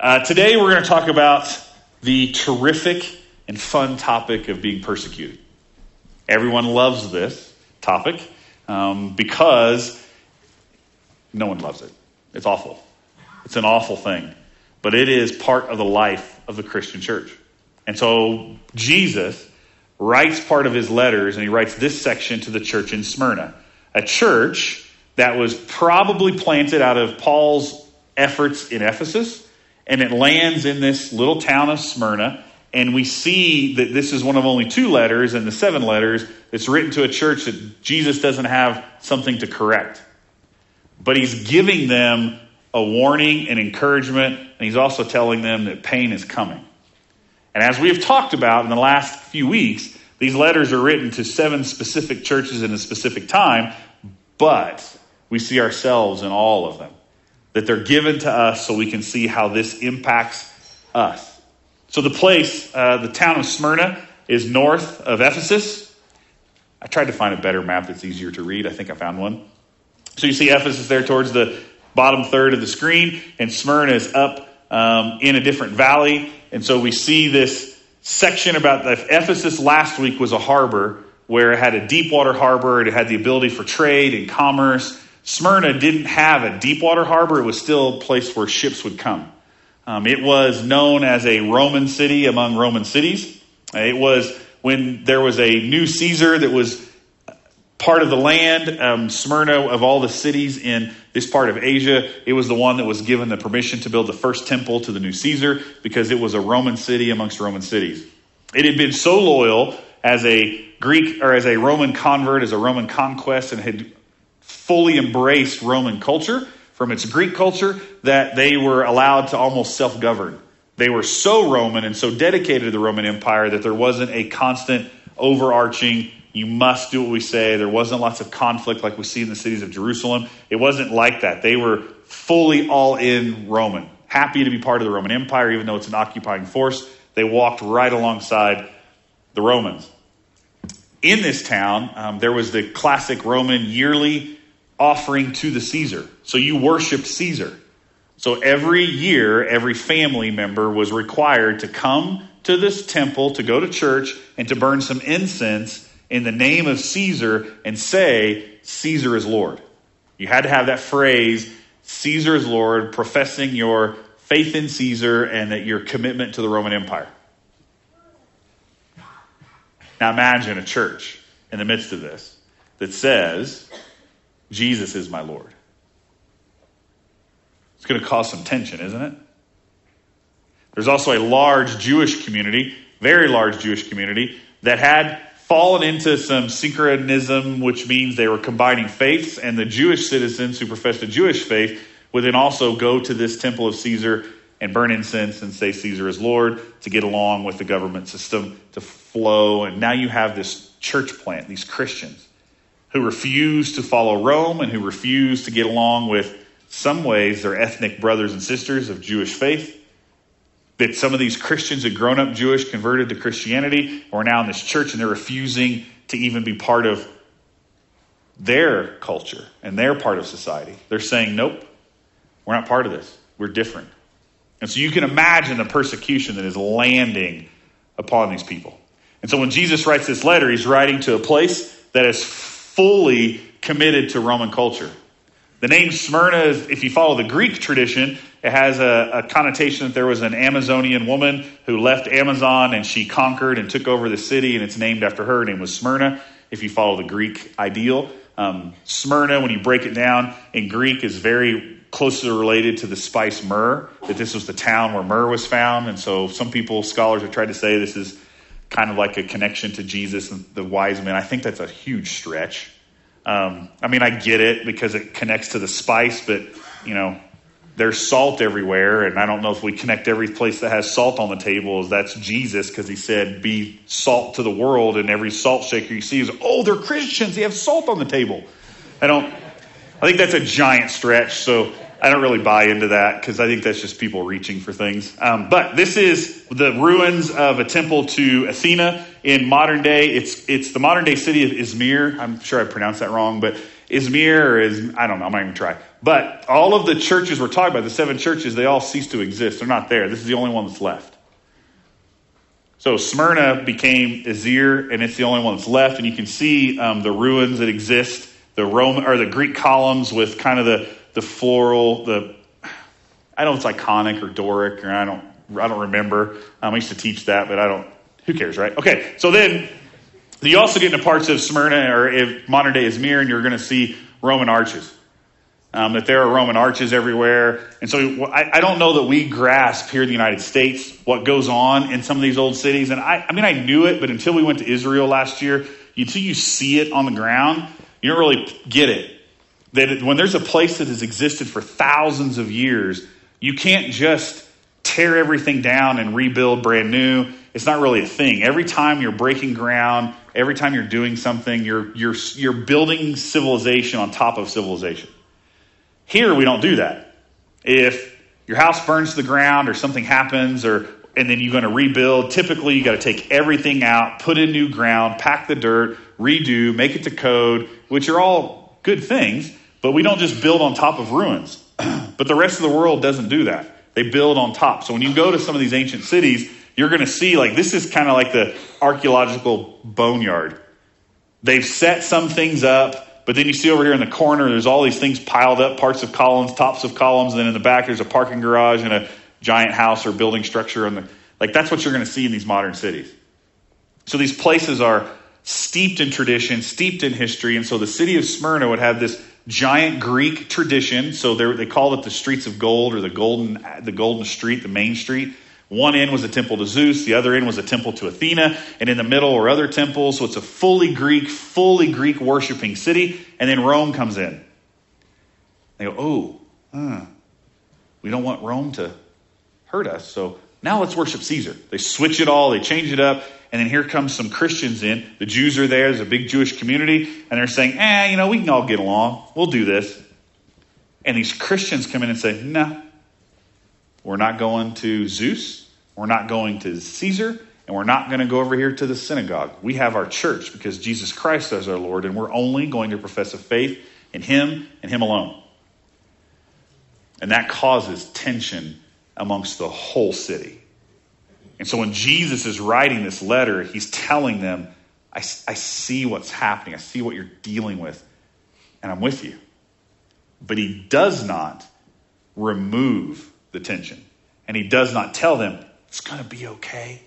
Uh, today we're going to talk about the terrific and fun topic of being persecuted. Everyone loves this topic um, because no one loves it. It's awful. It's an awful thing. But it is part of the life of the Christian church. And so Jesus writes part of his letters, and he writes this section to the church in Smyrna, a church that was probably planted out of Paul's efforts in Ephesus and it lands in this little town of Smyrna. And we see that this is one of only two letters in the seven letters that's written to a church that Jesus doesn't have something to correct. But he's giving them a warning and encouragement, and he's also telling them that pain is coming. And as we have talked about in the last few weeks, these letters are written to seven specific churches in a specific time, but we see ourselves in all of them that they're given to us so we can see how this impacts us. So, the place, uh, the town of Smyrna, is north of Ephesus. I tried to find a better map that's easier to read. I think I found one. So, you see Ephesus there towards the bottom third of the screen, and Smyrna is up um, in a different valley. And so, we see this section about the Ephesus last week was a harbor where it had a deep water harbor, it had the ability for trade and commerce. Smyrna didn't have a deep water harbor, it was still a place where ships would come. Um, it was known as a Roman city among Roman cities. It was when there was a new Caesar that was part of the land, um, Smyrna, of all the cities in this part of Asia, it was the one that was given the permission to build the first temple to the new Caesar because it was a Roman city amongst Roman cities. It had been so loyal as a Greek or as a Roman convert, as a Roman conquest, and had fully embraced Roman culture from its Greek culture that they were allowed to almost self govern. They were so Roman and so dedicated to the Roman Empire that there wasn't a constant overarching, you must do what we say. There wasn't lots of conflict like we see in the cities of Jerusalem. It wasn't like that. They were fully all in Roman, happy to be part of the Roman Empire, even though it's an occupying force. They walked right alongside the Romans. In this town, um, there was the classic Roman yearly offering to the Caesar. So you worshiped Caesar. So every year, every family member was required to come to this temple, to go to church, and to burn some incense in the name of Caesar and say, Caesar is Lord. You had to have that phrase, Caesar is Lord, professing your faith in Caesar and that your commitment to the Roman Empire. Now imagine a church in the midst of this that says, Jesus is my Lord. It's going to cause some tension, isn't it? There's also a large Jewish community, very large Jewish community, that had fallen into some syncretism, which means they were combining faiths, and the Jewish citizens who professed a Jewish faith would then also go to this temple of Caesar and burn incense and say Caesar is Lord to get along with the government system to flow. And now you have this church plant, these Christians who refuse to follow Rome and who refuse to get along with some ways their ethnic brothers and sisters of Jewish faith. That some of these Christians had grown up Jewish, converted to Christianity, or are now in this church and they're refusing to even be part of their culture and their part of society. They're saying, nope, we're not part of this. We're different. And so you can imagine the persecution that is landing upon these people. And so when Jesus writes this letter, he's writing to a place that is fully committed to Roman culture. The name Smyrna, is, if you follow the Greek tradition, it has a, a, connotation that there was an Amazonian woman who left Amazon and she conquered and took over the city, and it's named after her. Her name was Smyrna, if you follow the Greek ideal. Um, Smyrna, when you break it down in Greek, is very closely related to the spice myrrh, that this was the town where myrrh was found. And so some people, scholars, have tried to say this is kind of like a connection to Jesus and the wise men. I think that's a huge stretch. Um, I mean, I get it because it connects to the spice, but, you know, there's salt everywhere, and I don't know if we connect every place that has salt on the table as that's Jesus because he said, Be salt to the world, and every salt shaker you see is, Oh, they're Christians, they have salt on the table. I don't, I think that's a giant stretch, so I don't really buy into that because I think that's just people reaching for things. Um, but this is the ruins of a temple to Athena in modern day. It's it's the modern day city of Izmir. I'm sure I pronounced that wrong, but Izmir is I don't know. I'm not even try. But all of the churches we're talking about, the seven churches, they all cease to exist. They're not there. This is the only one that's left. So Smyrna became Izmir, and it's the only one that's left. And you can see um, the ruins that exist, the Roman or the Greek columns with kind of the the floral, the I don't know if it's Ionic or Doric, or I don't I don't remember. Um, I used to teach that, but I don't. Who cares, right? Okay, so then you also get into parts of Smyrna or if modern day Izmir, and you're going to see Roman arches um, that there are Roman arches everywhere. And so I, I, don't know that we grasp here in the United States what goes on in some of these old cities. And I, I mean, I knew it, but until we went to Israel last year, until you see it on the ground, you don't really get it. That when there's a place that has existed for thousands of years, you can't just tear everything down and rebuild brand new. It's not really a thing. Every time you're breaking ground, every time you're doing something, you're, you're, you're building civilization on top of civilization. Here, we don't do that. If your house burns to the ground or something happens or and then you're going to rebuild. Typically, you got to take everything out, put in new ground, pack the dirt, redo, make it to code, which are all good things, but we don't just build on top of ruins. but the rest of the world doesn't do that. They build on top. So when you go to some of these ancient cities, you're going to see like this is kind of like the archaeological boneyard. They've set some things up, but then you see over here in the corner, there's all these things piled up parts of columns, tops of columns. And then in the back, there's a parking garage and a giant house or building structure. The, like, that's what you're going to see in these modern cities. So these places are steeped in tradition, steeped in history. And so the city of Smyrna would have this giant Greek tradition. So they call it the streets of gold or the golden, the golden street, the main street. One end was a temple to Zeus, the other end was a temple to Athena, and in the middle were other temples. So it's a fully Greek, fully Greek worshiping city. And then Rome comes in. They go, oh, huh, we don't want Rome to hurt us. So now let's worship Caesar. They switch it all, they change it up, and then here comes some Christians in. The Jews are there, there's a big Jewish community, and they're saying, eh, you know, we can all get along. We'll do this. And these Christians come in and say, no, we're not going to Zeus. We're not going to Caesar. And we're not going to go over here to the synagogue. We have our church because Jesus Christ is our Lord, and we're only going to profess a faith in Him and Him alone. And that causes tension amongst the whole city. And so when Jesus is writing this letter, he's telling them, I, I see what's happening, I see what you're dealing with, and I'm with you. But he does not remove the tension. And he does not tell them, it's going to be okay.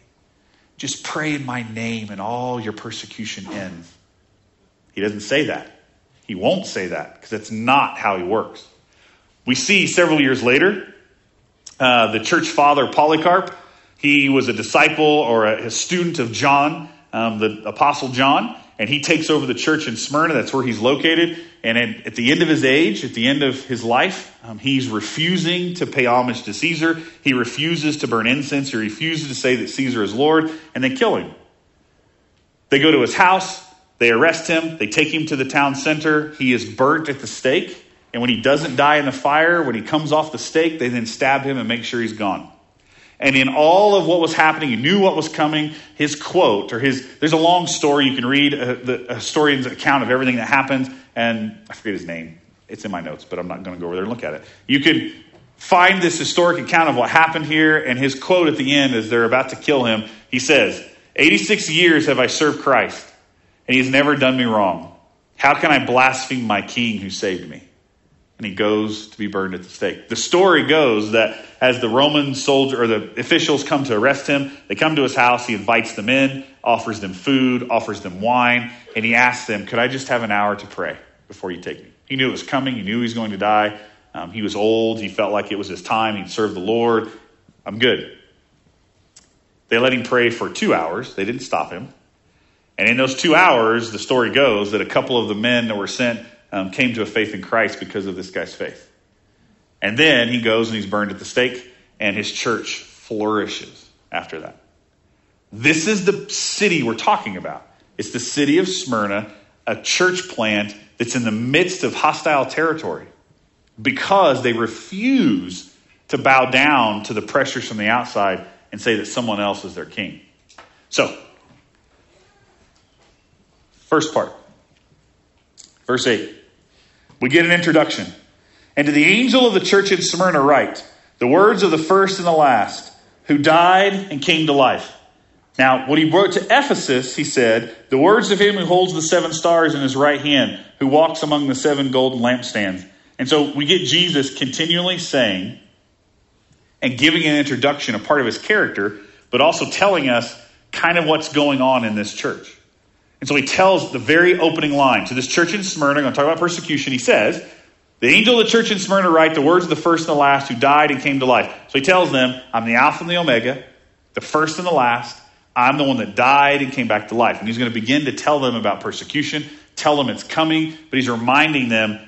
Just pray in my name and all your persecution ends. He doesn't say that. He won't say that because that's not how he works. We see several years later, uh, the church father Polycarp, he was a disciple or a, a student of John, um, the apostle John, and he takes over the church in Smyrna. That's where he's located. And at, at the end of his age, at the end of his life, um, he's refusing to pay homage to Caesar. He refuses to burn incense. He refuses to say that Caesar is Lord, and they kill him. They go to his house. They arrest him. They take him to the town center. He is burnt at the stake. And when he doesn't die in the fire, when he comes off the stake, they then stab him and make sure he's gone. And in all of what was happening, he knew what was coming. His quote, or his, there's a long story you can read, uh, the historian's account of everything that happened. And I forget his name. It's in my notes, but I'm not going to go over there and look at it. You can find this historic account of what happened here. And his quote at the end, as they're about to kill him, he says, 86 years have I served Christ, and he's never done me wrong. How can I blaspheme my king who saved me? And he goes to be burned at the stake. The story goes that as the Roman soldier or the officials come to arrest him, they come to his house, he invites them in, offers them food, offers them wine, and he asks them, Could I just have an hour to pray before you take me? He knew it was coming, he knew he was going to die. Um, he was old, he felt like it was his time, he'd served the Lord. I'm good. They let him pray for two hours, they didn't stop him. And in those two hours, the story goes that a couple of the men that were sent um, came to a faith in Christ because of this guy's faith. And then he goes and he's burned at the stake, and his church flourishes after that. This is the city we're talking about. It's the city of Smyrna, a church plant that's in the midst of hostile territory because they refuse to bow down to the pressures from the outside and say that someone else is their king. So, first part, verse 8. We get an introduction. And to the angel of the church in Smyrna, write the words of the first and the last, who died and came to life. Now, when he wrote to Ephesus, he said, The words of him who holds the seven stars in his right hand, who walks among the seven golden lampstands. And so we get Jesus continually saying and giving an introduction, a part of his character, but also telling us kind of what's going on in this church. And so he tells the very opening line to this church in Smyrna, I'm going to talk about persecution. He says, The angel of the church in Smyrna write the words of the first and the last who died and came to life. So he tells them, I'm the Alpha and the Omega, the first and the last. I'm the one that died and came back to life. And he's going to begin to tell them about persecution, tell them it's coming, but he's reminding them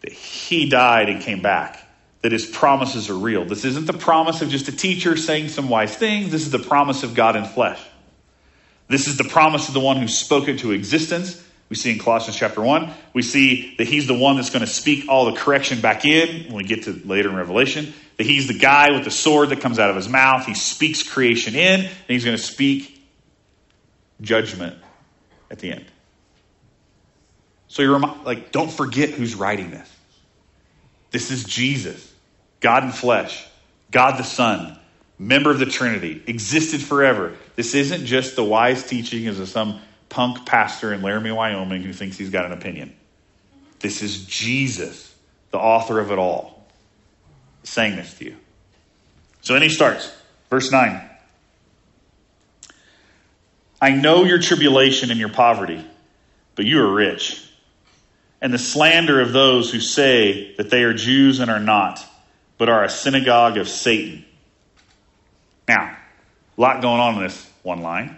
that he died and came back that his promises are real. This isn't the promise of just a teacher saying some wise things. This is the promise of God in flesh. This is the promise of the one who spoke it to existence. We see in Colossians chapter 1. We see that he's the one that's going to speak all the correction back in when we get to later in Revelation. That he's the guy with the sword that comes out of his mouth. He speaks creation in, and he's going to speak judgment at the end. So you're like, don't forget who's writing this. This is Jesus. God in flesh, God the Son, member of the Trinity, existed forever. This isn't just the wise teaching of some punk pastor in Laramie, Wyoming who thinks he's got an opinion. This is Jesus, the author of it all, saying this to you. So then he starts, verse 9. I know your tribulation and your poverty, but you are rich. And the slander of those who say that they are Jews and are not but are a synagogue of Satan. Now, a lot going on in this one line.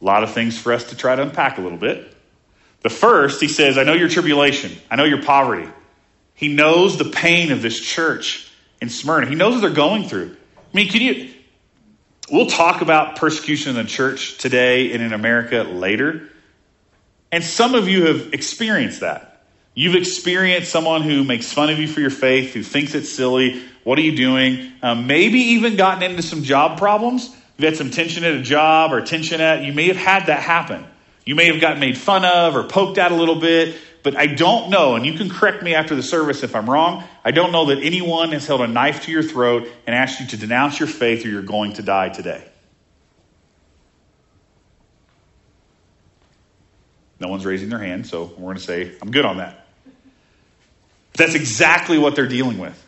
A lot of things for us to try to unpack a little bit. The first, he says, I know your tribulation. I know your poverty. He knows the pain of this church in Smyrna. He knows what they're going through. I mean, can you. We'll talk about persecution in the church today and in America later. And some of you have experienced that. You've experienced someone who makes fun of you for your faith, who thinks it's silly. What are you doing? Um, maybe even gotten into some job problems. You've had some tension at a job or tension at, you may have had that happen. You may have gotten made fun of or poked at a little bit, but I don't know, and you can correct me after the service if I'm wrong. I don't know that anyone has held a knife to your throat and asked you to denounce your faith or you're going to die today. No one's raising their hand, so we're going to say, I'm good on that. That's exactly what they're dealing with.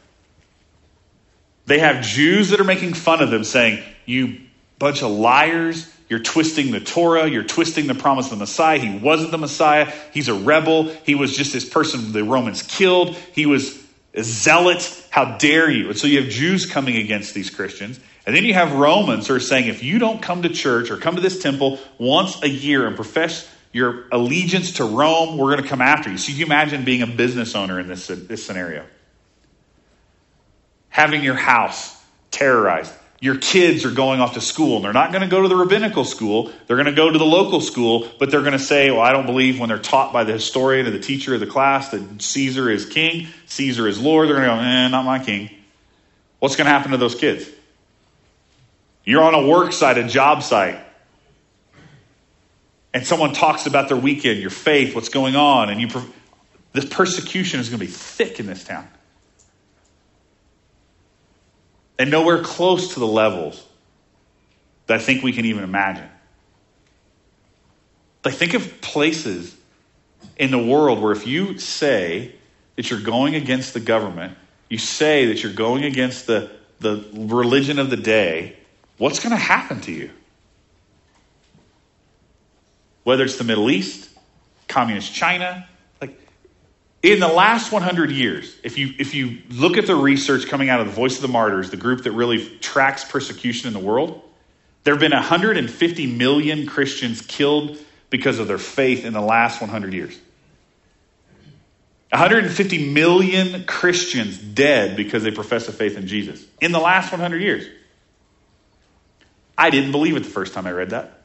They have Jews that are making fun of them, saying, You bunch of liars, you're twisting the Torah, you're twisting the promise of the Messiah. He wasn't the Messiah, he's a rebel, he was just this person the Romans killed, he was a zealot. How dare you? And so you have Jews coming against these Christians. And then you have Romans who are saying, if you don't come to church or come to this temple once a year and profess your allegiance to Rome, we're going to come after you. So you imagine being a business owner in this, this scenario. Having your house terrorized. Your kids are going off to school and they're not going to go to the rabbinical school. They're going to go to the local school, but they're going to say, Well, I don't believe when they're taught by the historian or the teacher of the class that Caesar is king, Caesar is Lord. They're going to go, Eh, not my king. What's going to happen to those kids? You're on a work site, a job site and someone talks about their weekend, your faith, what's going on, and you, this persecution is going to be thick in this town. And nowhere close to the levels that I think we can even imagine. Like, think of places in the world where if you say that you're going against the government, you say that you're going against the, the religion of the day, what's going to happen to you? Whether it's the Middle East, communist China, like in the last 100 years, if you if you look at the research coming out of the Voice of the Martyrs, the group that really tracks persecution in the world, there have been 150 million Christians killed because of their faith in the last 100 years. 150 million Christians dead because they profess a faith in Jesus in the last 100 years. I didn't believe it the first time I read that.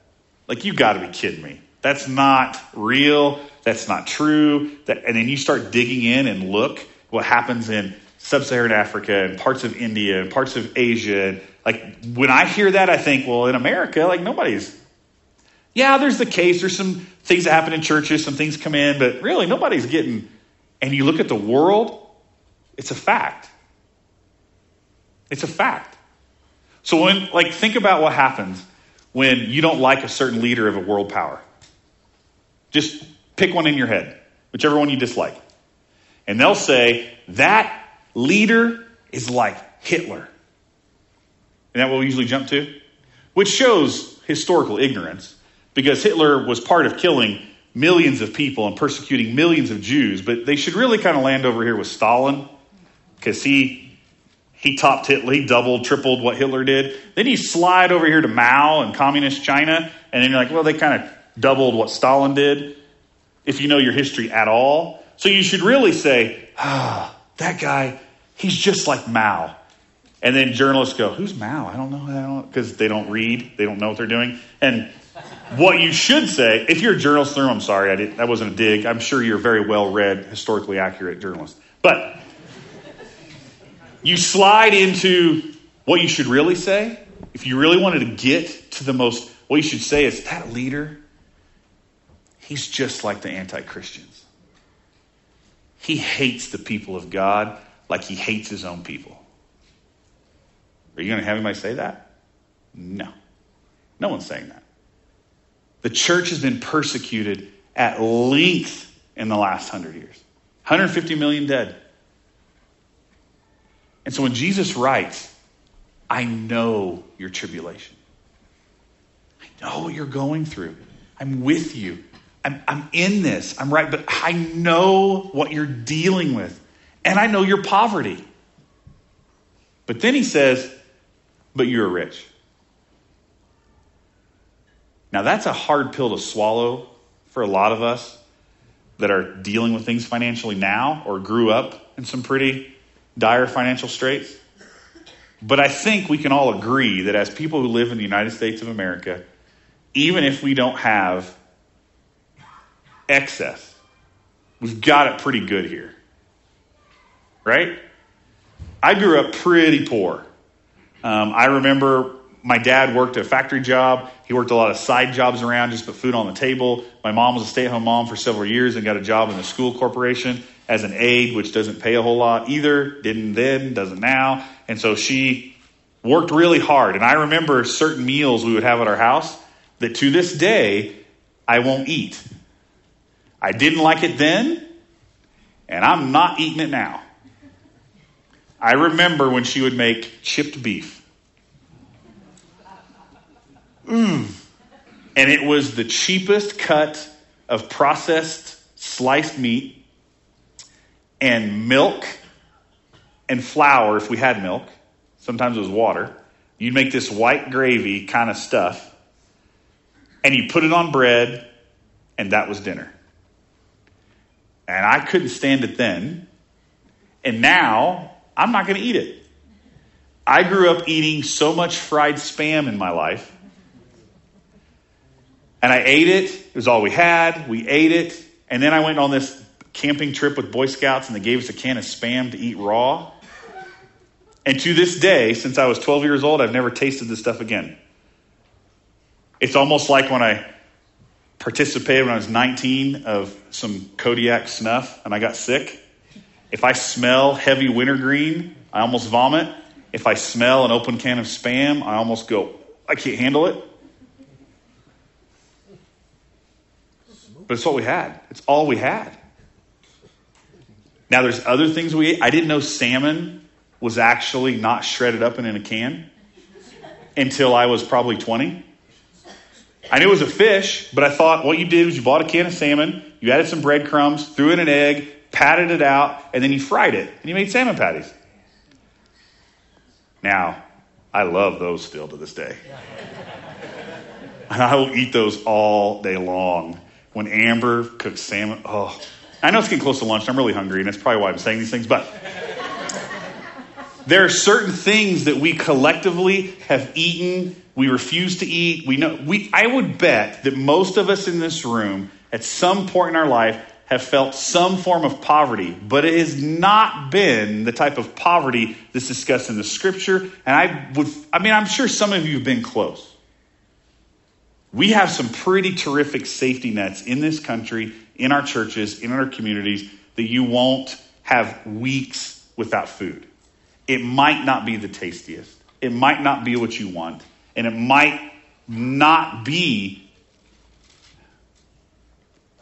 Like, you got to be kidding me. That's not real. That's not true. That, and then you start digging in and look what happens in sub-Saharan Africa and parts of India and parts of Asia. Like when I hear that, I think, well, in America, like nobody's. Yeah, there's the case. There's some things that happen in churches. Some things come in, but really nobody's getting. And you look at the world, It's a fact. It's a fact. So when like think about what happens when you don't like a certain leader of a world power. Just pick one in your head, whichever one you dislike. And they'll say that leader is like Hitler. Isn't that we usually jump to? Which shows historical ignorance because Hitler was part of killing millions of people and persecuting millions of Jews, but they should really kind of land over here with Stalin because he he topped Hitler, he doubled, tripled what Hitler did. Then you slide over here to Mao and communist China, and then you're like, well, they kind of doubled what Stalin did, if you know your history at all. So you should really say, ah, that guy, he's just like Mao. And then journalists go, who's Mao? I don't know. I don't because they don't read, they don't know what they're doing. And what you should say, if you're a journalist I'm sorry, I didn't, that wasn't a dig. I'm sure you're a very well read, historically accurate journalist. But you slide into what you should really say. If you really wanted to get to the most, what you should say is that leader, he's just like the anti Christians. He hates the people of God like he hates his own people. Are you going to have anybody say that? No. No one's saying that. The church has been persecuted at length in the last hundred years 150 million dead. And so when Jesus writes, I know your tribulation, I know what you're going through, I'm with you. I'm, I'm in this. I'm right, but I know what you're dealing with. And I know your poverty. But then he says, But you're rich. Now, that's a hard pill to swallow for a lot of us that are dealing with things financially now or grew up in some pretty dire financial straits. But I think we can all agree that as people who live in the United States of America, even if we don't have excess, we've got it pretty good here. Right? I grew up pretty poor. Um, I remember my dad worked a factory job. He worked a lot of side jobs around just put food on the table. My mom was a stay at home mom for several years and got a job in the school corporation as an aide, which doesn't pay a whole lot either. Didn't then, doesn't now. And so she worked really hard. And I remember certain meals we would have at our house that to this day I won't eat. I didn't like it then, and I'm not eating it now. I remember when she would make chipped beef Mmm. And it was the cheapest cut of processed sliced meat and milk and flour if we had milk. Sometimes it was water. You'd make this white gravy kind of stuff and you put it on bread, and that was dinner. And I couldn't stand it then. And now I'm not going to eat it. I grew up eating so much fried spam in my life and I ate it. It was all we had. We ate it. And then I went on this camping trip with Boy Scouts and they gave us a can of spam to eat raw. And to this day, since I was 12 years old, I've never tasted this stuff again. It's almost like when I participated when I was 19 of some Kodiak snuff and I got sick. If I smell heavy wintergreen, I almost vomit. If I smell an open can of spam, I almost go, I can't handle it. But it's what we had. It's all we had. Now, there's other things we ate. I didn't know salmon was actually not shredded up and in a can until I was probably 20. I knew it was a fish, but I thought what you did was you bought a can of salmon, you added some breadcrumbs, threw in an egg, patted it out, and then you fried it, and you made salmon patties. Now, I love those still to this day. And I will eat those all day long when Amber cooks salmon. Oh, I know it's getting close to lunch. I'm really hungry, and that's probably why I'm saying these things. But there are certain things that we collectively have eaten, we refuse to eat. We know. We. I would bet that most of us in this room, at some point in our life, have felt some form of poverty, but it has not been the type of poverty that's discussed in the scripture. And I would, I mean, I'm sure some of you have been close. We have some pretty terrific safety nets in this country, in our churches, in our communities, that you won't have weeks without food. It might not be the tastiest, it might not be what you want, and it might not be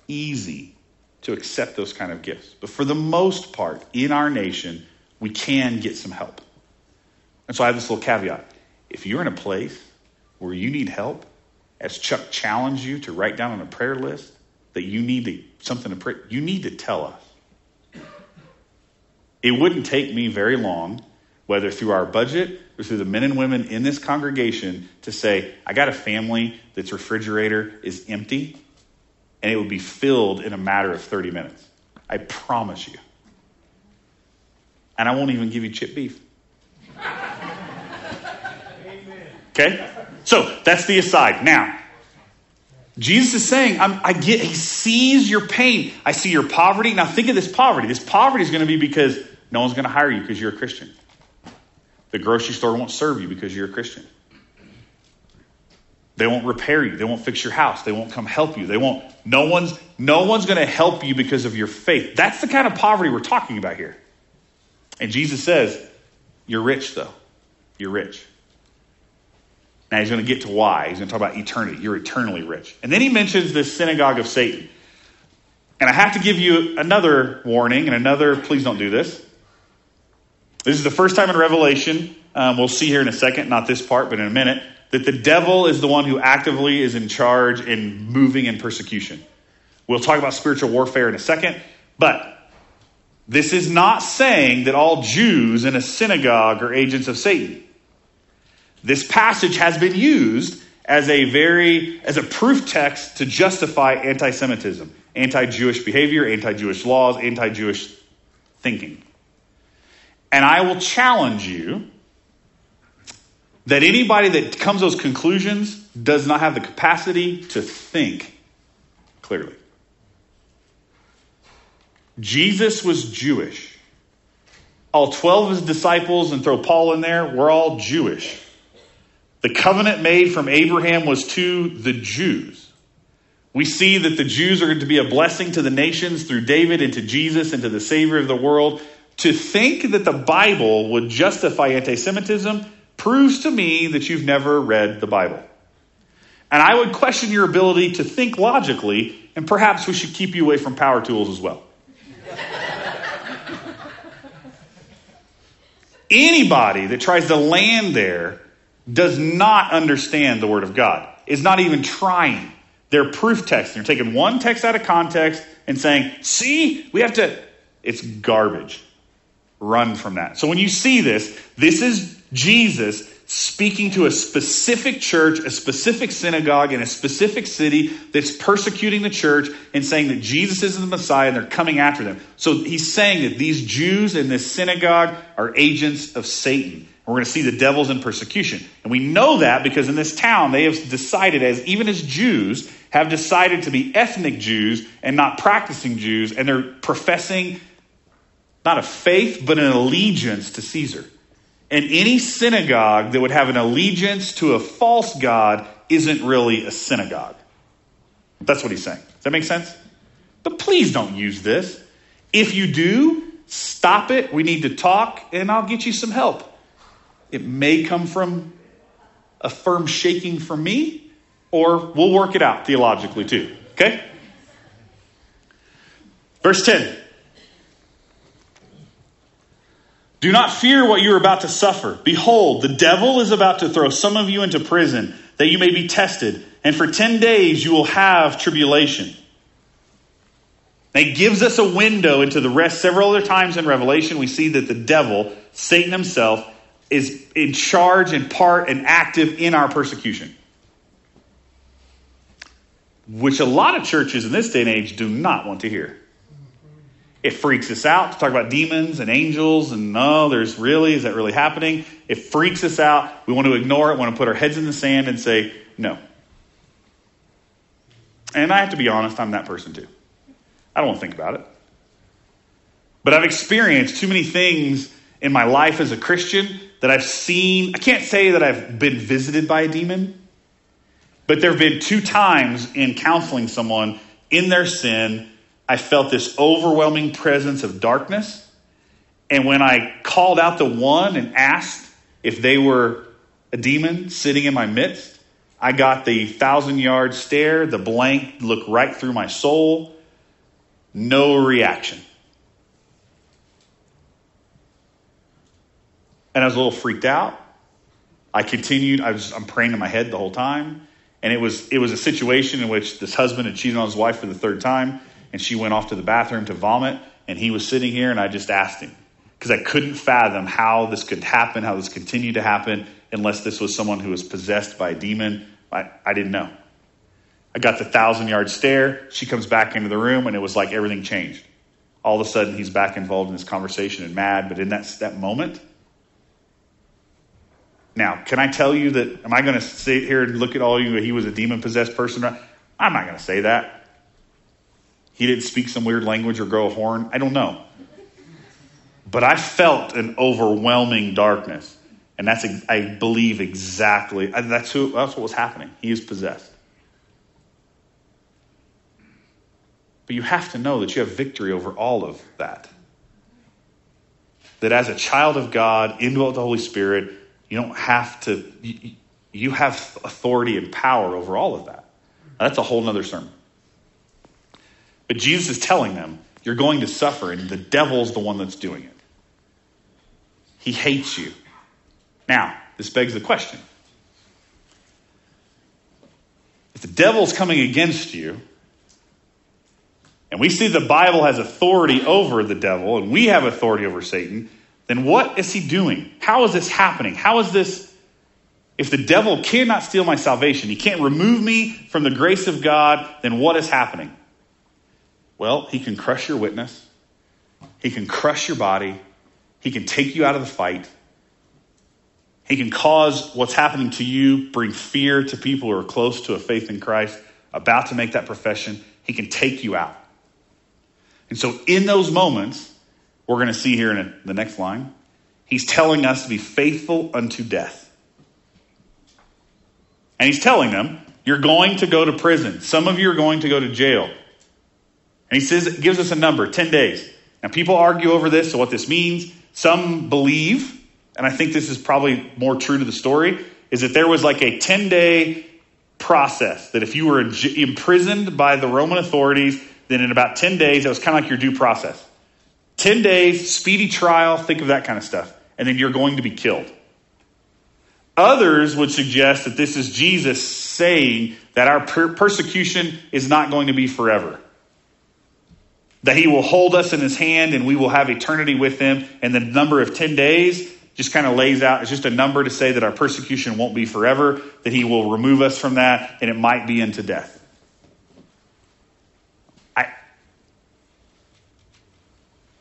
easy to accept those kind of gifts. But for the most part, in our nation, we can get some help. And so I have this little caveat. If you're in a place where you need help, as Chuck challenged you to write down on a prayer list that you need to, something to pray, you need to tell us. It wouldn't take me very long, whether through our budget through the men and women in this congregation, to say, I got a family that's refrigerator is empty, and it will be filled in a matter of 30 minutes. I promise you. And I won't even give you chip beef. Okay? So that's the aside. Now, Jesus is saying, i get, he sees your pain. I see your poverty. Now think of this poverty. This poverty is going to be because no one's going to hire you because you're a Christian. The grocery store won't serve you because you're a Christian. They won't repair you. They won't fix your house. They won't come help you. They won't. No one's. No one's going to help you because of your faith. That's the kind of poverty we're talking about here. And Jesus says, "You're rich, though. You're rich." Now he's going to get to why. He's going to talk about eternity. You're eternally rich. And then he mentions this synagogue of Satan. And I have to give you another warning and another, please don't do this. This is the first time in Revelation, um, we'll see here in a second, not this part, but in a minute, that the devil is the one who actively is in charge in moving in persecution. We'll talk about spiritual warfare in a second, but this is not saying that all Jews in a synagogue are agents of Satan. This passage has been used as a very as a proof text to justify anti-Semitism, anti-Jewish behavior, anti-Jewish laws, anti-Jewish thinking. And I will challenge you that anybody that comes to those conclusions does not have the capacity to think clearly. Jesus was Jewish. All 12 of his disciples, and throw Paul in there, were all Jewish. The covenant made from Abraham was to the Jews. We see that the Jews are going to be a blessing to the nations through David and to Jesus and to the Savior of the world. To think that the Bible would justify anti Semitism proves to me that you've never read the Bible. And I would question your ability to think logically, and perhaps we should keep you away from power tools as well. Anybody that tries to land there does not understand the Word of God, is not even trying. They're proof texts. They're taking one text out of context and saying, see, we have to. It's garbage. Run from that. So when you see this, this is Jesus speaking to a specific church, a specific synagogue in a specific city that's persecuting the church and saying that Jesus is the Messiah and they're coming after them. So he's saying that these Jews in this synagogue are agents of Satan. We're going to see the devils in persecution. And we know that because in this town, they have decided, as even as Jews, have decided to be ethnic Jews and not practicing Jews, and they're professing not a faith, but an allegiance to Caesar. And any synagogue that would have an allegiance to a false God isn't really a synagogue. That's what he's saying. Does that make sense? But please don't use this. If you do, stop it. We need to talk, and I'll get you some help. It may come from a firm shaking from me, or we'll work it out theologically too. Okay? Verse 10. Do not fear what you are about to suffer. Behold, the devil is about to throw some of you into prison that you may be tested, and for 10 days you will have tribulation. It gives us a window into the rest. Several other times in Revelation, we see that the devil, Satan himself, is in charge and part and active in our persecution. Which a lot of churches in this day and age do not want to hear. It freaks us out to talk about demons and angels and no, there's really, is that really happening? It freaks us out. We want to ignore it, want to put our heads in the sand and say, no. And I have to be honest, I'm that person too. I don't want to think about it. But I've experienced too many things in my life as a Christian that I've seen. I can't say that I've been visited by a demon, but there have been two times in counseling someone in their sin, I felt this overwhelming presence of darkness. And when I called out the one and asked if they were a demon sitting in my midst, I got the thousand yard stare, the blank look right through my soul, no reaction. And I was a little freaked out. I continued, I was, I'm praying in my head the whole time. And it was, it was a situation in which this husband had cheated on his wife for the third time, and she went off to the bathroom to vomit, and he was sitting here, and I just asked him because I couldn't fathom how this could happen, how this continued to happen, unless this was someone who was possessed by a demon. I, I didn't know. I got the thousand yard stare. She comes back into the room, and it was like everything changed. All of a sudden, he's back involved in this conversation and mad. But in that, that moment, now, can I tell you that? Am I going to sit here and look at all you? He was a demon possessed person. I'm not going to say that. He didn't speak some weird language or grow a horn. I don't know. But I felt an overwhelming darkness. And that's, I believe, exactly, that's, who, that's what was happening. He is possessed. But you have to know that you have victory over all of that. That as a child of God, indwelt with the Holy Spirit, you don't have to, you, have authority and power over all of that. That's a whole other sermon. But Jesus is telling them, you're going to suffer, and the devil's the one that's doing it. He hates you. Now, this begs the question if the devil's coming against you, and we see the Bible has authority over the devil, and we have authority over Satan, then what is he doing? How is this happening? How is this? If the devil cannot steal my salvation, he can't remove me from the grace of God, then what is happening? Well, he can crush your witness, he can crush your body, he can take you out of the fight. He can cause what's happening to you bring fear to people who are close to a faith in Christ, about to make that profession. He can take you out. And so, in those moments, we're going to see here in the next line, he's telling us to be faithful unto death. And he's telling them, you're going to go to prison. Some of you are going to go to jail. And he says, gives us a number, 10 days. Now, people argue over this, so what this means. Some believe, and I think this is probably more true to the story, is that there was like a 10 day process that if you were imprisoned by the Roman authorities, then in about 10 days, that was kind of like your due process. 10 days, speedy trial, think of that kind of stuff. And then you're going to be killed. Others would suggest that this is Jesus saying that our per- persecution is not going to be forever. That he will hold us in his hand and we will have eternity with him. And the number of 10 days just kind of lays out, it's just a number to say that our persecution won't be forever, that he will remove us from that, and it might be into death.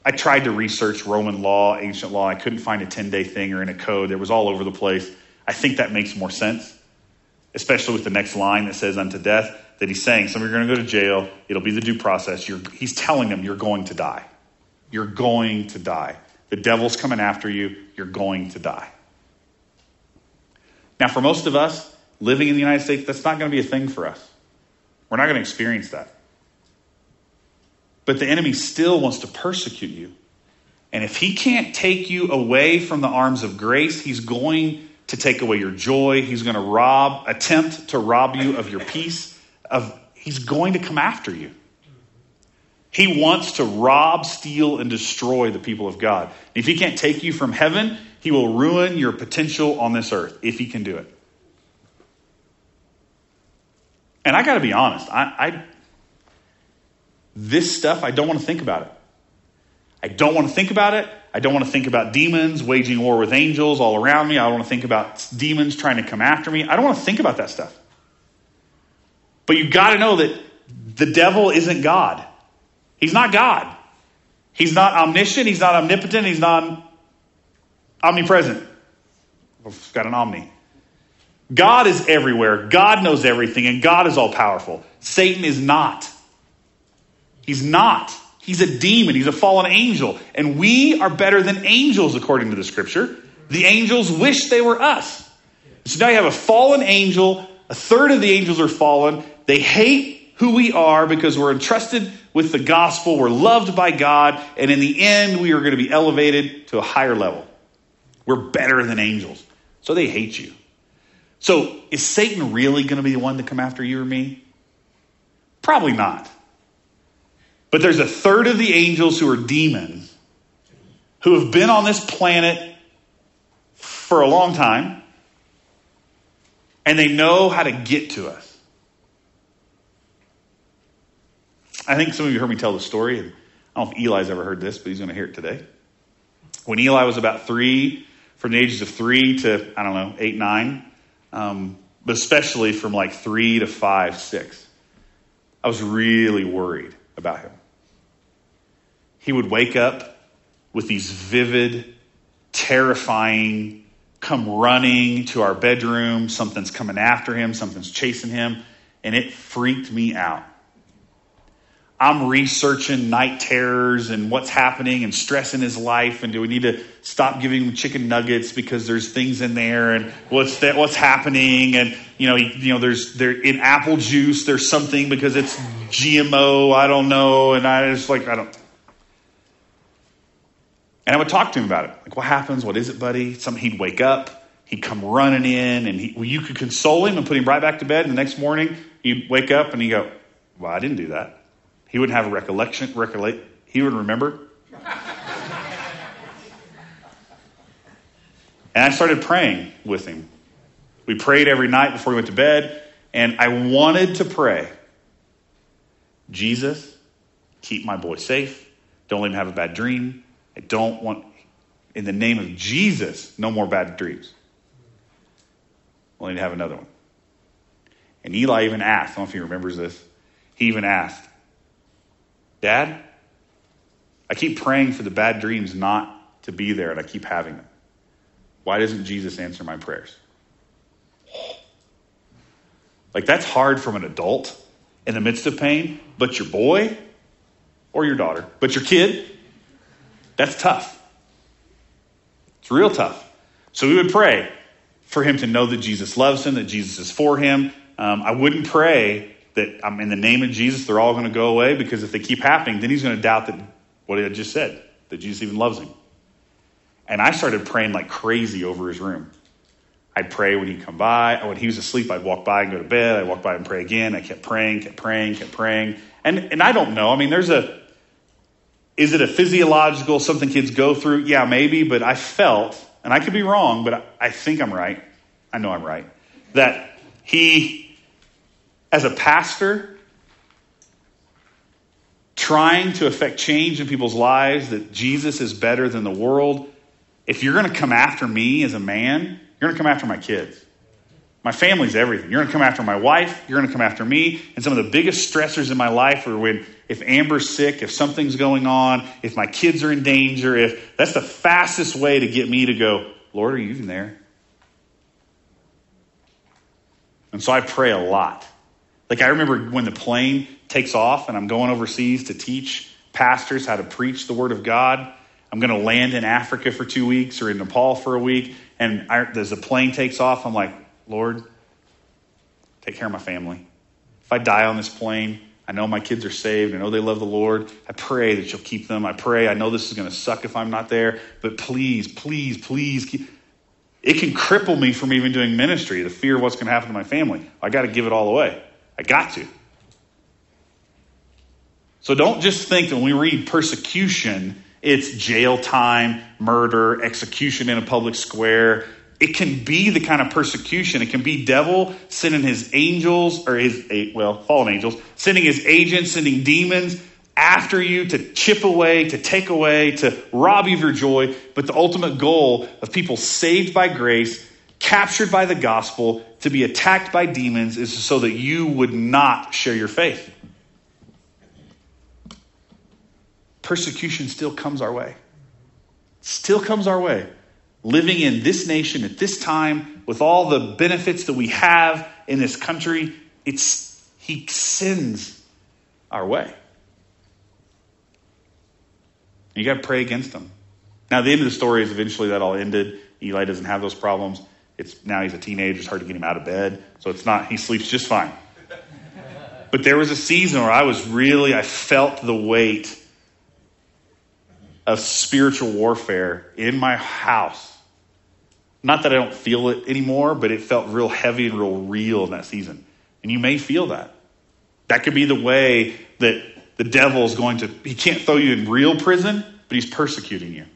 I tried to research Roman law, ancient law. I couldn't find a 10 day thing or in a code. It was all over the place. I think that makes more sense, especially with the next line that says unto death, that he's saying some of you are going to go to jail. It'll be the due process. You're, he's telling them you're going to die. You're going to die. The devil's coming after you. You're going to die. Now, for most of us living in the United States, that's not going to be a thing for us. We're not going to experience that. But the enemy still wants to persecute you. And if he can't take you away from the arms of grace, he's going to take away your joy. He's going to rob, attempt to rob you of your peace. Of he's going to come after you. He wants to rob, steal, and destroy the people of God. If he can't take you from heaven, he will ruin your potential on this earth if he can do it. And I got to be honest, I, I, this stuff, I don't want to think about it. I don't want to think about it. I don't want to think about demons waging war with angels all around me. I don't want to think about demons trying to come after me. I don't want to think about that stuff. But you've got to know that the devil isn't God. He's not God. He's not omniscient. He's not omnipotent. He's not omnipresent. I've got an omni. God is everywhere. God knows everything, and God is all powerful. Satan is not. He's not. He's a demon. He's a fallen angel. And we are better than angels, according to the scripture. The angels wish they were us. So now you have a fallen angel. A third of the angels are fallen. They hate who we are because we're entrusted with the gospel, we're loved by God, and in the end, we are going to be elevated to a higher level. We're better than angels. So they hate you. So is Satan really going to be the one to come after you or me? Probably not. But there's a third of the angels who are demons who have been on this planet for a long time and they know how to get to us. I think some of you heard me tell the story, and I don't know if Eli's ever heard this, but he's going to hear it today. When Eli was about three, from the ages of three to, I don't know, eight, nine, um, but especially from like three to five, six, I was really worried about him. He would wake up with these vivid, terrifying, come running to our bedroom, something's coming after him, something's chasing him, and it freaked me out. I'm researching night terrors and what's happening and stress in his life. And do we need to stop giving him chicken nuggets because there's things in there and what's that, what's happening? And, you know, you know, there's there in apple juice, there's something because it's GMO. I don't know. And I just like, I don't. And I would talk to him about it. Like, what happens? What is it, buddy? Some, he'd wake up, he'd come running in and he, well, you could console him and put him right back to bed. And the next morning he'd wake up and he'd go, well, I didn't do that. He wouldn't have a recollection, recollect, he would remember. and I started praying with him. We prayed every night before we went to bed, and I wanted to pray Jesus, keep my boy safe. Don't let him have a bad dream. I don't want, in the name of Jesus, no more bad dreams. Need to have another one. And Eli even asked, I don't know if he remembers this, he even asked, Dad, I keep praying for the bad dreams not to be there, and I keep having them. Why doesn't Jesus answer my prayers? Like, that's hard from an adult in the midst of pain, but your boy or your daughter, but your kid, that's tough. It's real tough. So we would pray for him to know that Jesus loves him, that Jesus is for him. Um, I wouldn't pray that I'm in the name of Jesus, they're all going to go away because if they keep happening, then he's going to doubt that what had just said, that Jesus even loves him. And I started praying like crazy over his room. I'd pray when he'd come by. When he was asleep, I'd walk by and go to bed. I'd walk by and pray again. I kept praying, kept praying, kept praying. And, and I don't know. I mean, there's a, is it a physiological, something kids go through? Yeah, maybe. But I felt, and I could be wrong, but I, I think I'm right. I know I'm right. That he as a pastor, trying to affect change in people's lives, that Jesus is better than the world, if you're going to come after me as a man, you're going to come after my kids. My family's everything. You're going to come after my wife. You're going to come after me. And some of the biggest stressors in my life are when, if Amber's sick, if something's going on, if my kids are in danger, if that's the fastest way to get me to go, Lord, are you even there? And so I pray a lot. Like I remember when the plane takes off and I'm going overseas to teach pastors how to preach the word of God. I'm going to land in Africa for two weeks or in Nepal for a week. And I, as the plane takes off, I'm like, Lord, take care of my family. If I die on this plane, I know my kids are saved. I know they love the Lord. I pray that you'll keep them. I pray. I know this is going to suck if I'm not there, but please, please, please keep. It can cripple me from even doing ministry, the fear of what's going to happen to my family. I got to give it all away. I got to. So don't just think that when we read persecution, it's jail time, murder, execution in a public square. It can be the kind of persecution. It can be devil sending his angels or his well, fallen angels, sending his agents, sending demons after you to chip away, to take away, to rob you of your joy. But the ultimate goal of people saved by grace captured by the gospel, to be attacked by demons, is so that you would not share your faith. Persecution still comes our way. Still comes our way. Living in this nation at this time, with all the benefits that we have in this country, it's he sends our way. You got to pray against them. Now, the end of the story is eventually that all ended. Eli doesn't have those problems. It's now he's a teenager. It's hard to get him out of bed. So it's not, he sleeps just fine. But there was a season where I was really, I felt the weight of spiritual warfare in my house. Not that I don't feel it anymore, but it felt real heavy and real real in that season. And you may feel that. That could be the way that the devil is going to, he can't throw you in real prison, but he's persecuting you.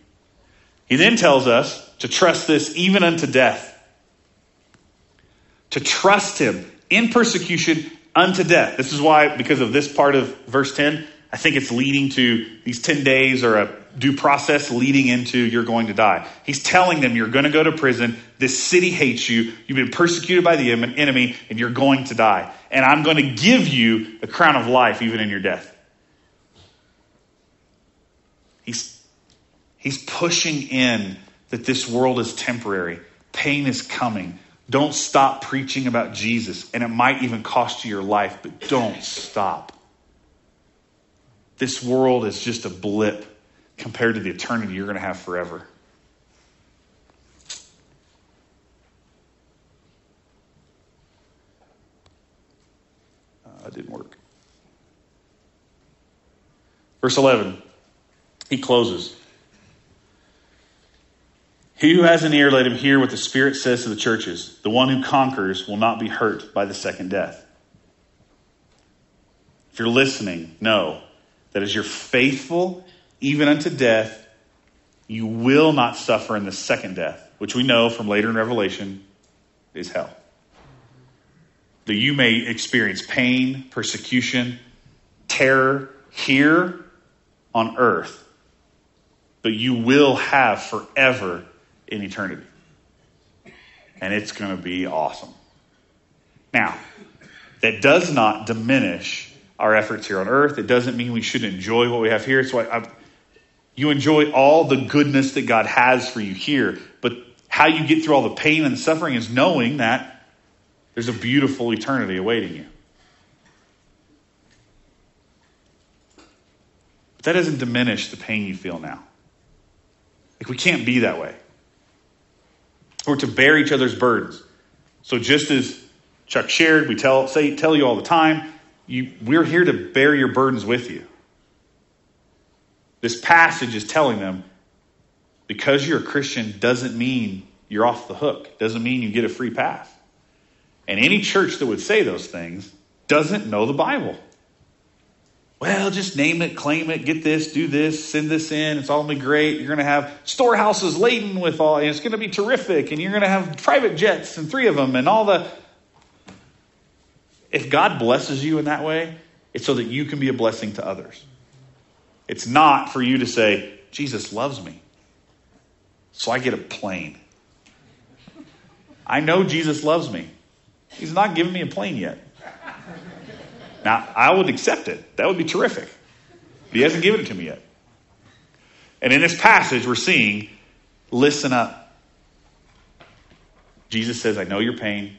He then tells us to trust this even unto death. To trust him in persecution unto death. This is why, because of this part of verse 10, I think it's leading to these 10 days or a due process leading into you're going to die. He's telling them you're going to go to prison. This city hates you. You've been persecuted by the enemy and you're going to die. And I'm going to give you a crown of life even in your death. He's, he's pushing in that this world is temporary. Pain is coming. Don't stop preaching about Jesus. And it might even cost you your life, but don't stop. This world is just a blip compared to the eternity you're going to have forever. Uh, it didn't work. Verse 11, he closes. He who has an ear, let him hear what the Spirit says to the churches. The one who conquers will not be hurt by the second death. If you're listening, know that as you're faithful even unto death, you will not suffer in the second death, which we know from later in Revelation is hell. That you may experience pain, persecution, terror here on earth, but you will have forever in eternity. And it's going to be awesome. Now, that does not diminish our efforts here on earth. It doesn't mean we should enjoy what we have here. So I, you enjoy all the goodness that God has for you here. But how you get through all the pain and suffering is knowing that there's a beautiful eternity awaiting you. But that doesn't diminish the pain you feel now. Like, we can't be that way. We're to bear each other's burdens. So, just as Chuck shared, we tell, say, tell you all the time, you, we're here to bear your burdens with you. This passage is telling them because you're a Christian doesn't mean you're off the hook, doesn't mean you get a free pass. And any church that would say those things doesn't know the Bible. Well, just name it, claim it, get this, do this, send this in. It's all going to be great. You're going to have storehouses laden with all, and it's going to be terrific. And you're going to have private jets and three of them and all the if God blesses you in that way, it's so that you can be a blessing to others. It's not for you to say, Jesus loves me, so I get a plane. I know Jesus loves me. He's not giving me a plane yet. Now, I would accept it. That would be terrific. But he hasn't given it to me yet. And in this passage, we're seeing listen up. Jesus says, I know your pain.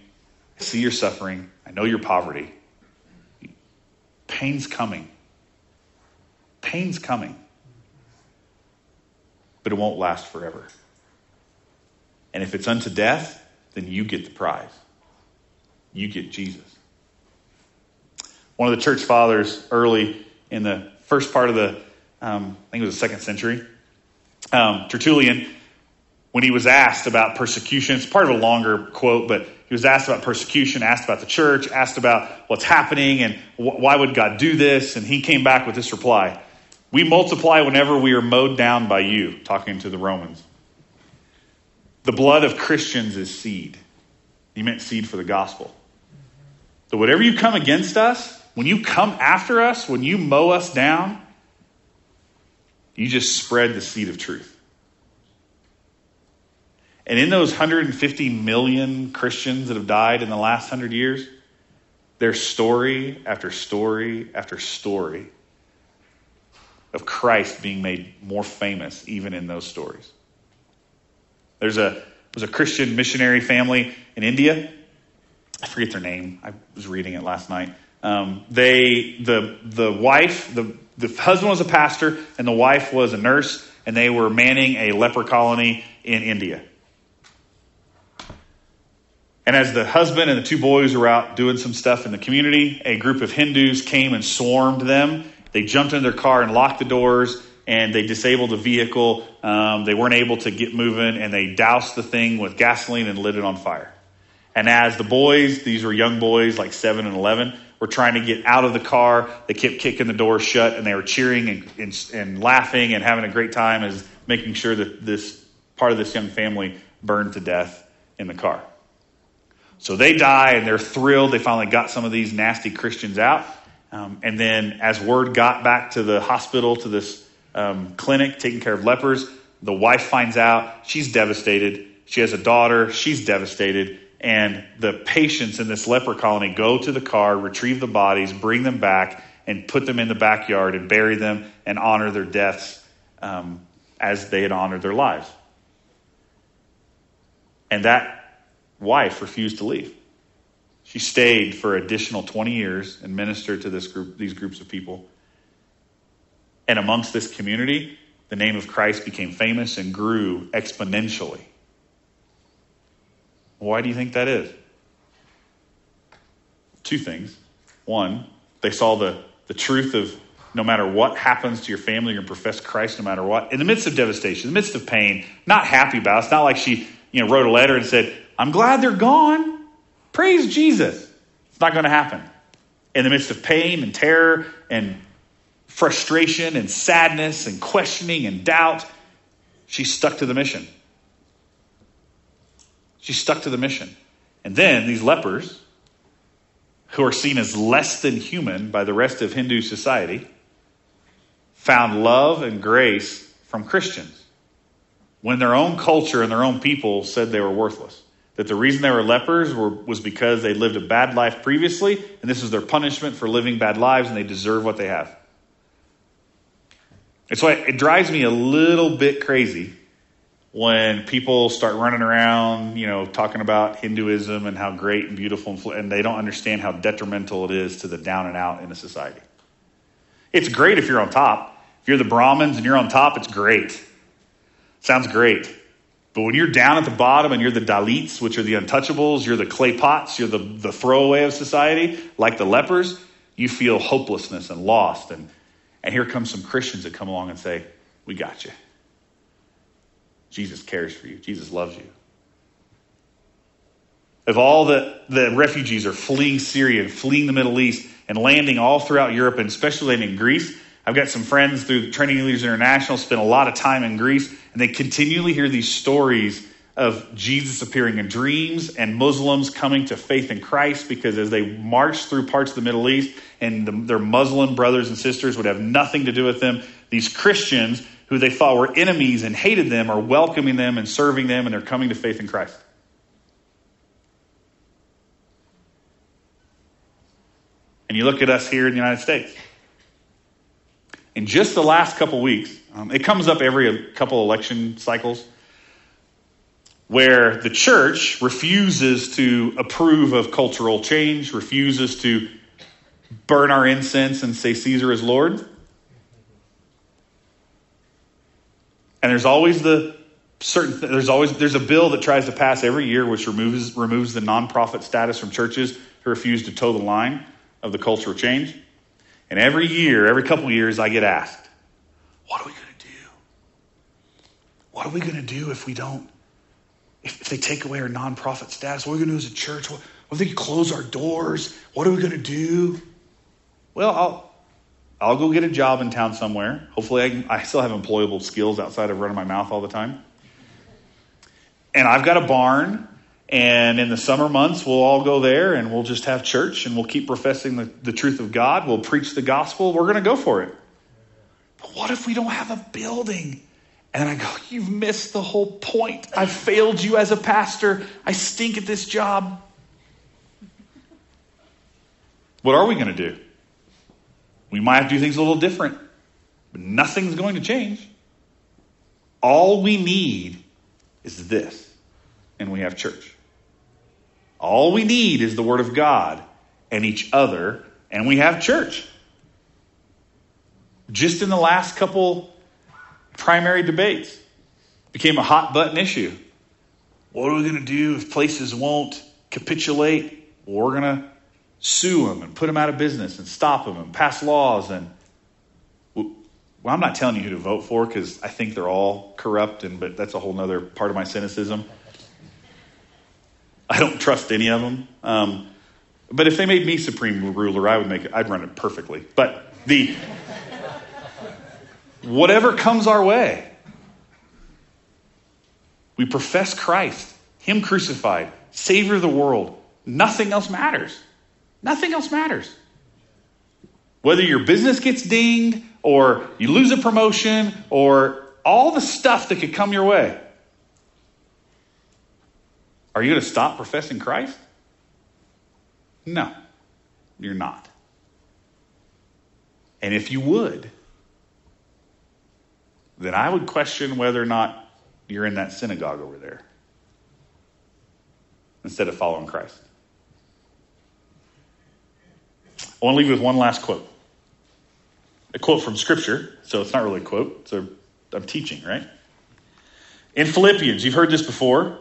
I see your suffering. I know your poverty. Pain's coming. Pain's coming. But it won't last forever. And if it's unto death, then you get the prize. You get Jesus. One of the church fathers early in the first part of the, um, I think it was the second century, um, Tertullian, when he was asked about persecution, it's part of a longer quote, but he was asked about persecution, asked about the church, asked about what's happening and wh- why would God do this, and he came back with this reply We multiply whenever we are mowed down by you, talking to the Romans. The blood of Christians is seed. He meant seed for the gospel. So, whatever you come against us, when you come after us, when you mow us down, you just spread the seed of truth. And in those 150 million Christians that have died in the last hundred years, there's story after story after story of Christ being made more famous even in those stories. There's a was a Christian missionary family in India. I forget their name. I was reading it last night. Um, they the the wife the the husband was a pastor and the wife was a nurse and they were manning a leper colony in India. And as the husband and the two boys were out doing some stuff in the community, a group of Hindus came and swarmed them. They jumped in their car and locked the doors, and they disabled the vehicle. Um, they weren't able to get moving, and they doused the thing with gasoline and lit it on fire. And as the boys, these were young boys, like 7 and 11, were trying to get out of the car, they kept kicking the door shut, and they were cheering and, and, and laughing and having a great time as making sure that this part of this young family burned to death in the car. So they die and they're thrilled. They finally got some of these nasty Christians out. Um, and then, as word got back to the hospital, to this um, clinic taking care of lepers, the wife finds out. She's devastated. She has a daughter. She's devastated. And the patients in this leper colony go to the car, retrieve the bodies, bring them back, and put them in the backyard and bury them and honor their deaths um, as they had honored their lives. And that wife refused to leave. She stayed for additional 20 years and ministered to this group, these groups of people. And amongst this community, the name of Christ became famous and grew exponentially. Why do you think that is? Two things. One, they saw the, the truth of no matter what happens to your family, you're going to profess Christ no matter what. In the midst of devastation, in the midst of pain, not happy about it. It's not like she you know, wrote a letter and said, I'm glad they're gone. Praise Jesus. It's not going to happen. In the midst of pain and terror and frustration and sadness and questioning and doubt, she stuck to the mission. She stuck to the mission. And then these lepers, who are seen as less than human by the rest of Hindu society, found love and grace from Christians when their own culture and their own people said they were worthless that the reason they were lepers were, was because they lived a bad life previously, and this is their punishment for living bad lives, and they deserve what they have. It's why it drives me a little bit crazy when people start running around, you know, talking about Hinduism and how great and beautiful, and they don't understand how detrimental it is to the down and out in a society. It's great if you're on top. If you're the Brahmins and you're on top, it's great. Sounds great. But when you're down at the bottom and you're the Dalits, which are the untouchables, you're the clay pots, you're the, the throwaway of society, like the lepers, you feel hopelessness and lost. And, and here come some Christians that come along and say, We got you. Jesus cares for you, Jesus loves you. If all the, the refugees are fleeing Syria and fleeing the Middle East and landing all throughout Europe and especially in Greece, I've got some friends through Training Leaders International spend a lot of time in Greece, and they continually hear these stories of Jesus appearing in dreams and Muslims coming to faith in Christ because as they march through parts of the Middle East and the, their Muslim brothers and sisters would have nothing to do with them, these Christians who they thought were enemies and hated them are welcoming them and serving them and they're coming to faith in Christ. And you look at us here in the United States in just the last couple weeks, um, it comes up every couple election cycles, where the church refuses to approve of cultural change, refuses to burn our incense and say Caesar is Lord. And there's always the certain there's always there's a bill that tries to pass every year which removes removes the nonprofit status from churches who refuse to toe the line of the cultural change. And every year, every couple years, I get asked, what are we going to do? What are we going to do if we don't, if, if, they take away our nonprofit status? What are we going to do as a church? What, what if they close our doors? What are we going to do? Well, I'll, I'll go get a job in town somewhere. Hopefully, I, can, I still have employable skills outside of running my mouth all the time. And I've got a barn and in the summer months, we'll all go there and we'll just have church and we'll keep professing the, the truth of God. We'll preach the gospel. We're going to go for it. But what if we don't have a building? And I go, You've missed the whole point. I've failed you as a pastor. I stink at this job. What are we going to do? We might have to do things a little different, but nothing's going to change. All we need is this, and we have church. All we need is the Word of God and each other, and we have church. Just in the last couple primary debates, became a hot button issue. What are we going to do if places won't capitulate, we're going to sue them and put them out of business and stop them and pass laws. And well, I'm not telling you who to vote for because I think they're all corrupt, and but that's a whole other part of my cynicism. I don't trust any of them. Um, but if they made me supreme ruler, I would make it, I'd run it perfectly. But the whatever comes our way, we profess Christ, Him crucified, Savior of the world. Nothing else matters. Nothing else matters. Whether your business gets dinged, or you lose a promotion, or all the stuff that could come your way. Are you going to stop professing Christ? No, you're not. And if you would, then I would question whether or not you're in that synagogue over there instead of following Christ. I want to leave you with one last quote. A quote from Scripture, so it's not really a quote, so I'm teaching, right? In Philippians, you've heard this before.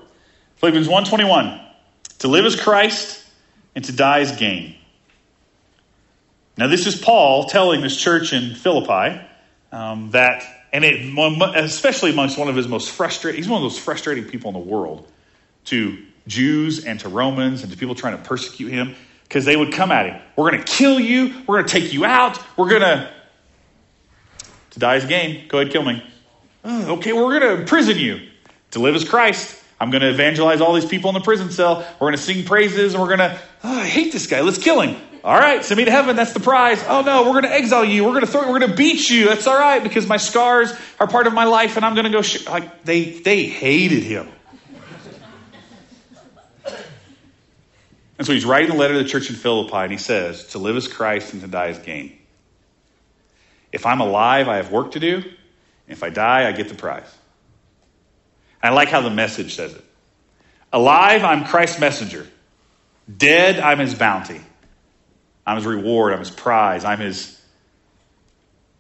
Philippians 1:21. To live is Christ, and to die is gain. Now, this is Paul telling this church in Philippi um, that and it, especially amongst one of his most frustrating, he's one of those frustrating people in the world to Jews and to Romans and to people trying to persecute him because they would come at him. We're going to kill you. We're going to take you out. We're going to, to die is gain. Go ahead, kill me. Oh, okay, we're going to imprison you. To live as Christ. I'm going to evangelize all these people in the prison cell. We're going to sing praises and we're going to, oh, I hate this guy. Let's kill him. All right, send me to heaven. That's the prize. Oh no, we're going to exile you. We're going to throw. We're going to beat you. That's all right because my scars are part of my life, and I'm going to go. Sh-. Like they they hated him. And so he's writing a letter to the church in Philippi, and he says, "To live is Christ, and to die is gain. If I'm alive, I have work to do. If I die, I get the prize." I like how the message says it. Alive, I'm Christ's messenger. Dead, I'm his bounty. I'm his reward. I'm his prize. I'm his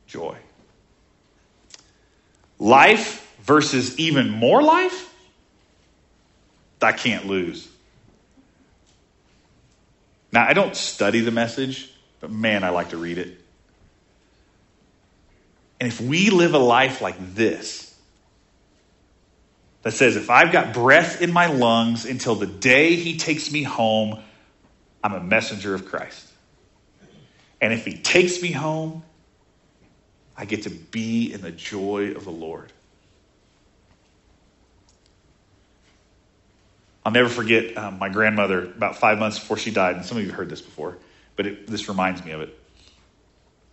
joy. Life versus even more life, I can't lose. Now, I don't study the message, but man, I like to read it. And if we live a life like this, that says, if I've got breath in my lungs until the day he takes me home, I'm a messenger of Christ. And if he takes me home, I get to be in the joy of the Lord. I'll never forget um, my grandmother about five months before she died, and some of you have heard this before, but it, this reminds me of it.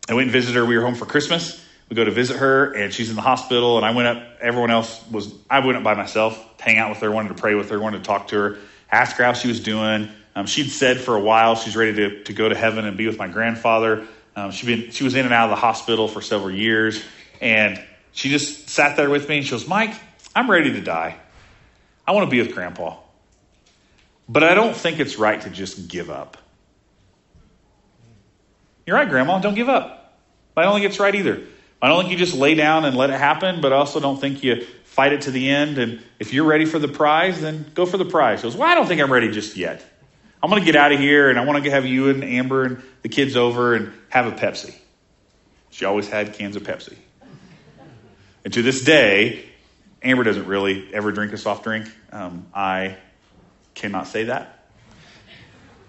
I went and visited her. We were home for Christmas. We go to visit her, and she's in the hospital. And I went up. Everyone else was. I went up by myself, hang out with her, wanted to pray with her, wanted to talk to her, ask her how she was doing. Um, she'd said for a while she's ready to, to go to heaven and be with my grandfather. Um, she been she was in and out of the hospital for several years, and she just sat there with me and she goes, "Mike, I'm ready to die. I want to be with Grandpa, but I don't think it's right to just give up." You're right, Grandma. Don't give up. I don't think it's right either. I don't think you just lay down and let it happen, but I also don't think you fight it to the end. And if you're ready for the prize, then go for the prize. She goes, Well, I don't think I'm ready just yet. I'm going to get out of here and I want to have you and Amber and the kids over and have a Pepsi. She always had cans of Pepsi. And to this day, Amber doesn't really ever drink a soft drink. Um, I cannot say that.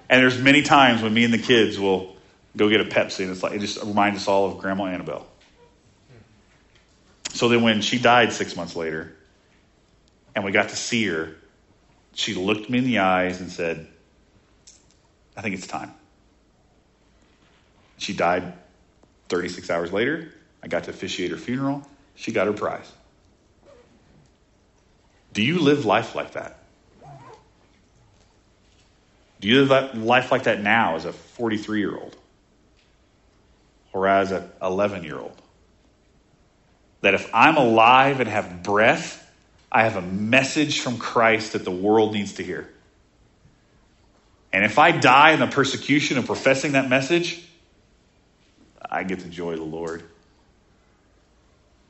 And there's many times when me and the kids will go get a Pepsi, and it's like it just reminds us all of Grandma Annabelle. So then, when she died six months later, and we got to see her, she looked me in the eyes and said, I think it's time. She died 36 hours later. I got to officiate her funeral. She got her prize. Do you live life like that? Do you live life like that now as a 43 year old or as an 11 year old? That if I'm alive and have breath, I have a message from Christ that the world needs to hear. And if I die in the persecution of professing that message, I get to joy of the Lord.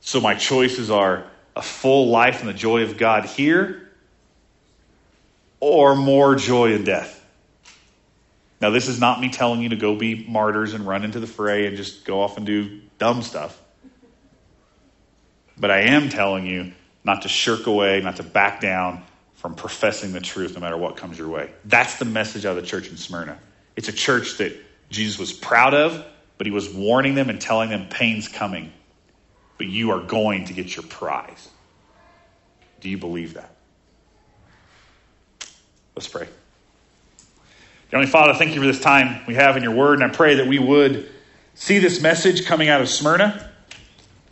So my choices are a full life in the joy of God here or more joy in death? Now, this is not me telling you to go be martyrs and run into the fray and just go off and do dumb stuff. But I am telling you not to shirk away, not to back down from professing the truth no matter what comes your way. That's the message out of the church in Smyrna. It's a church that Jesus was proud of, but he was warning them and telling them pain's coming. But you are going to get your prize. Do you believe that? Let's pray. Heavenly Father, thank you for this time we have in your word, and I pray that we would see this message coming out of Smyrna,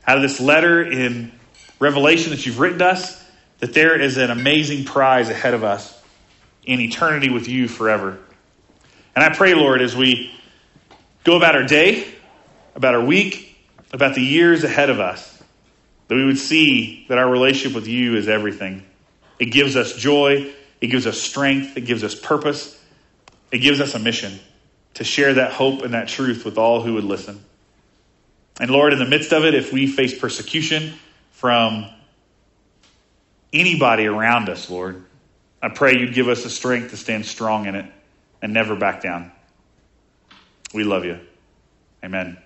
out of this letter in Revelation that you've written us, that there is an amazing prize ahead of us in eternity with you forever. And I pray, Lord, as we go about our day, about our week, about the years ahead of us, that we would see that our relationship with you is everything. It gives us joy, it gives us strength, it gives us purpose, it gives us a mission to share that hope and that truth with all who would listen. And Lord, in the midst of it, if we face persecution from anybody around us, Lord, I pray you'd give us the strength to stand strong in it and never back down. We love you. Amen.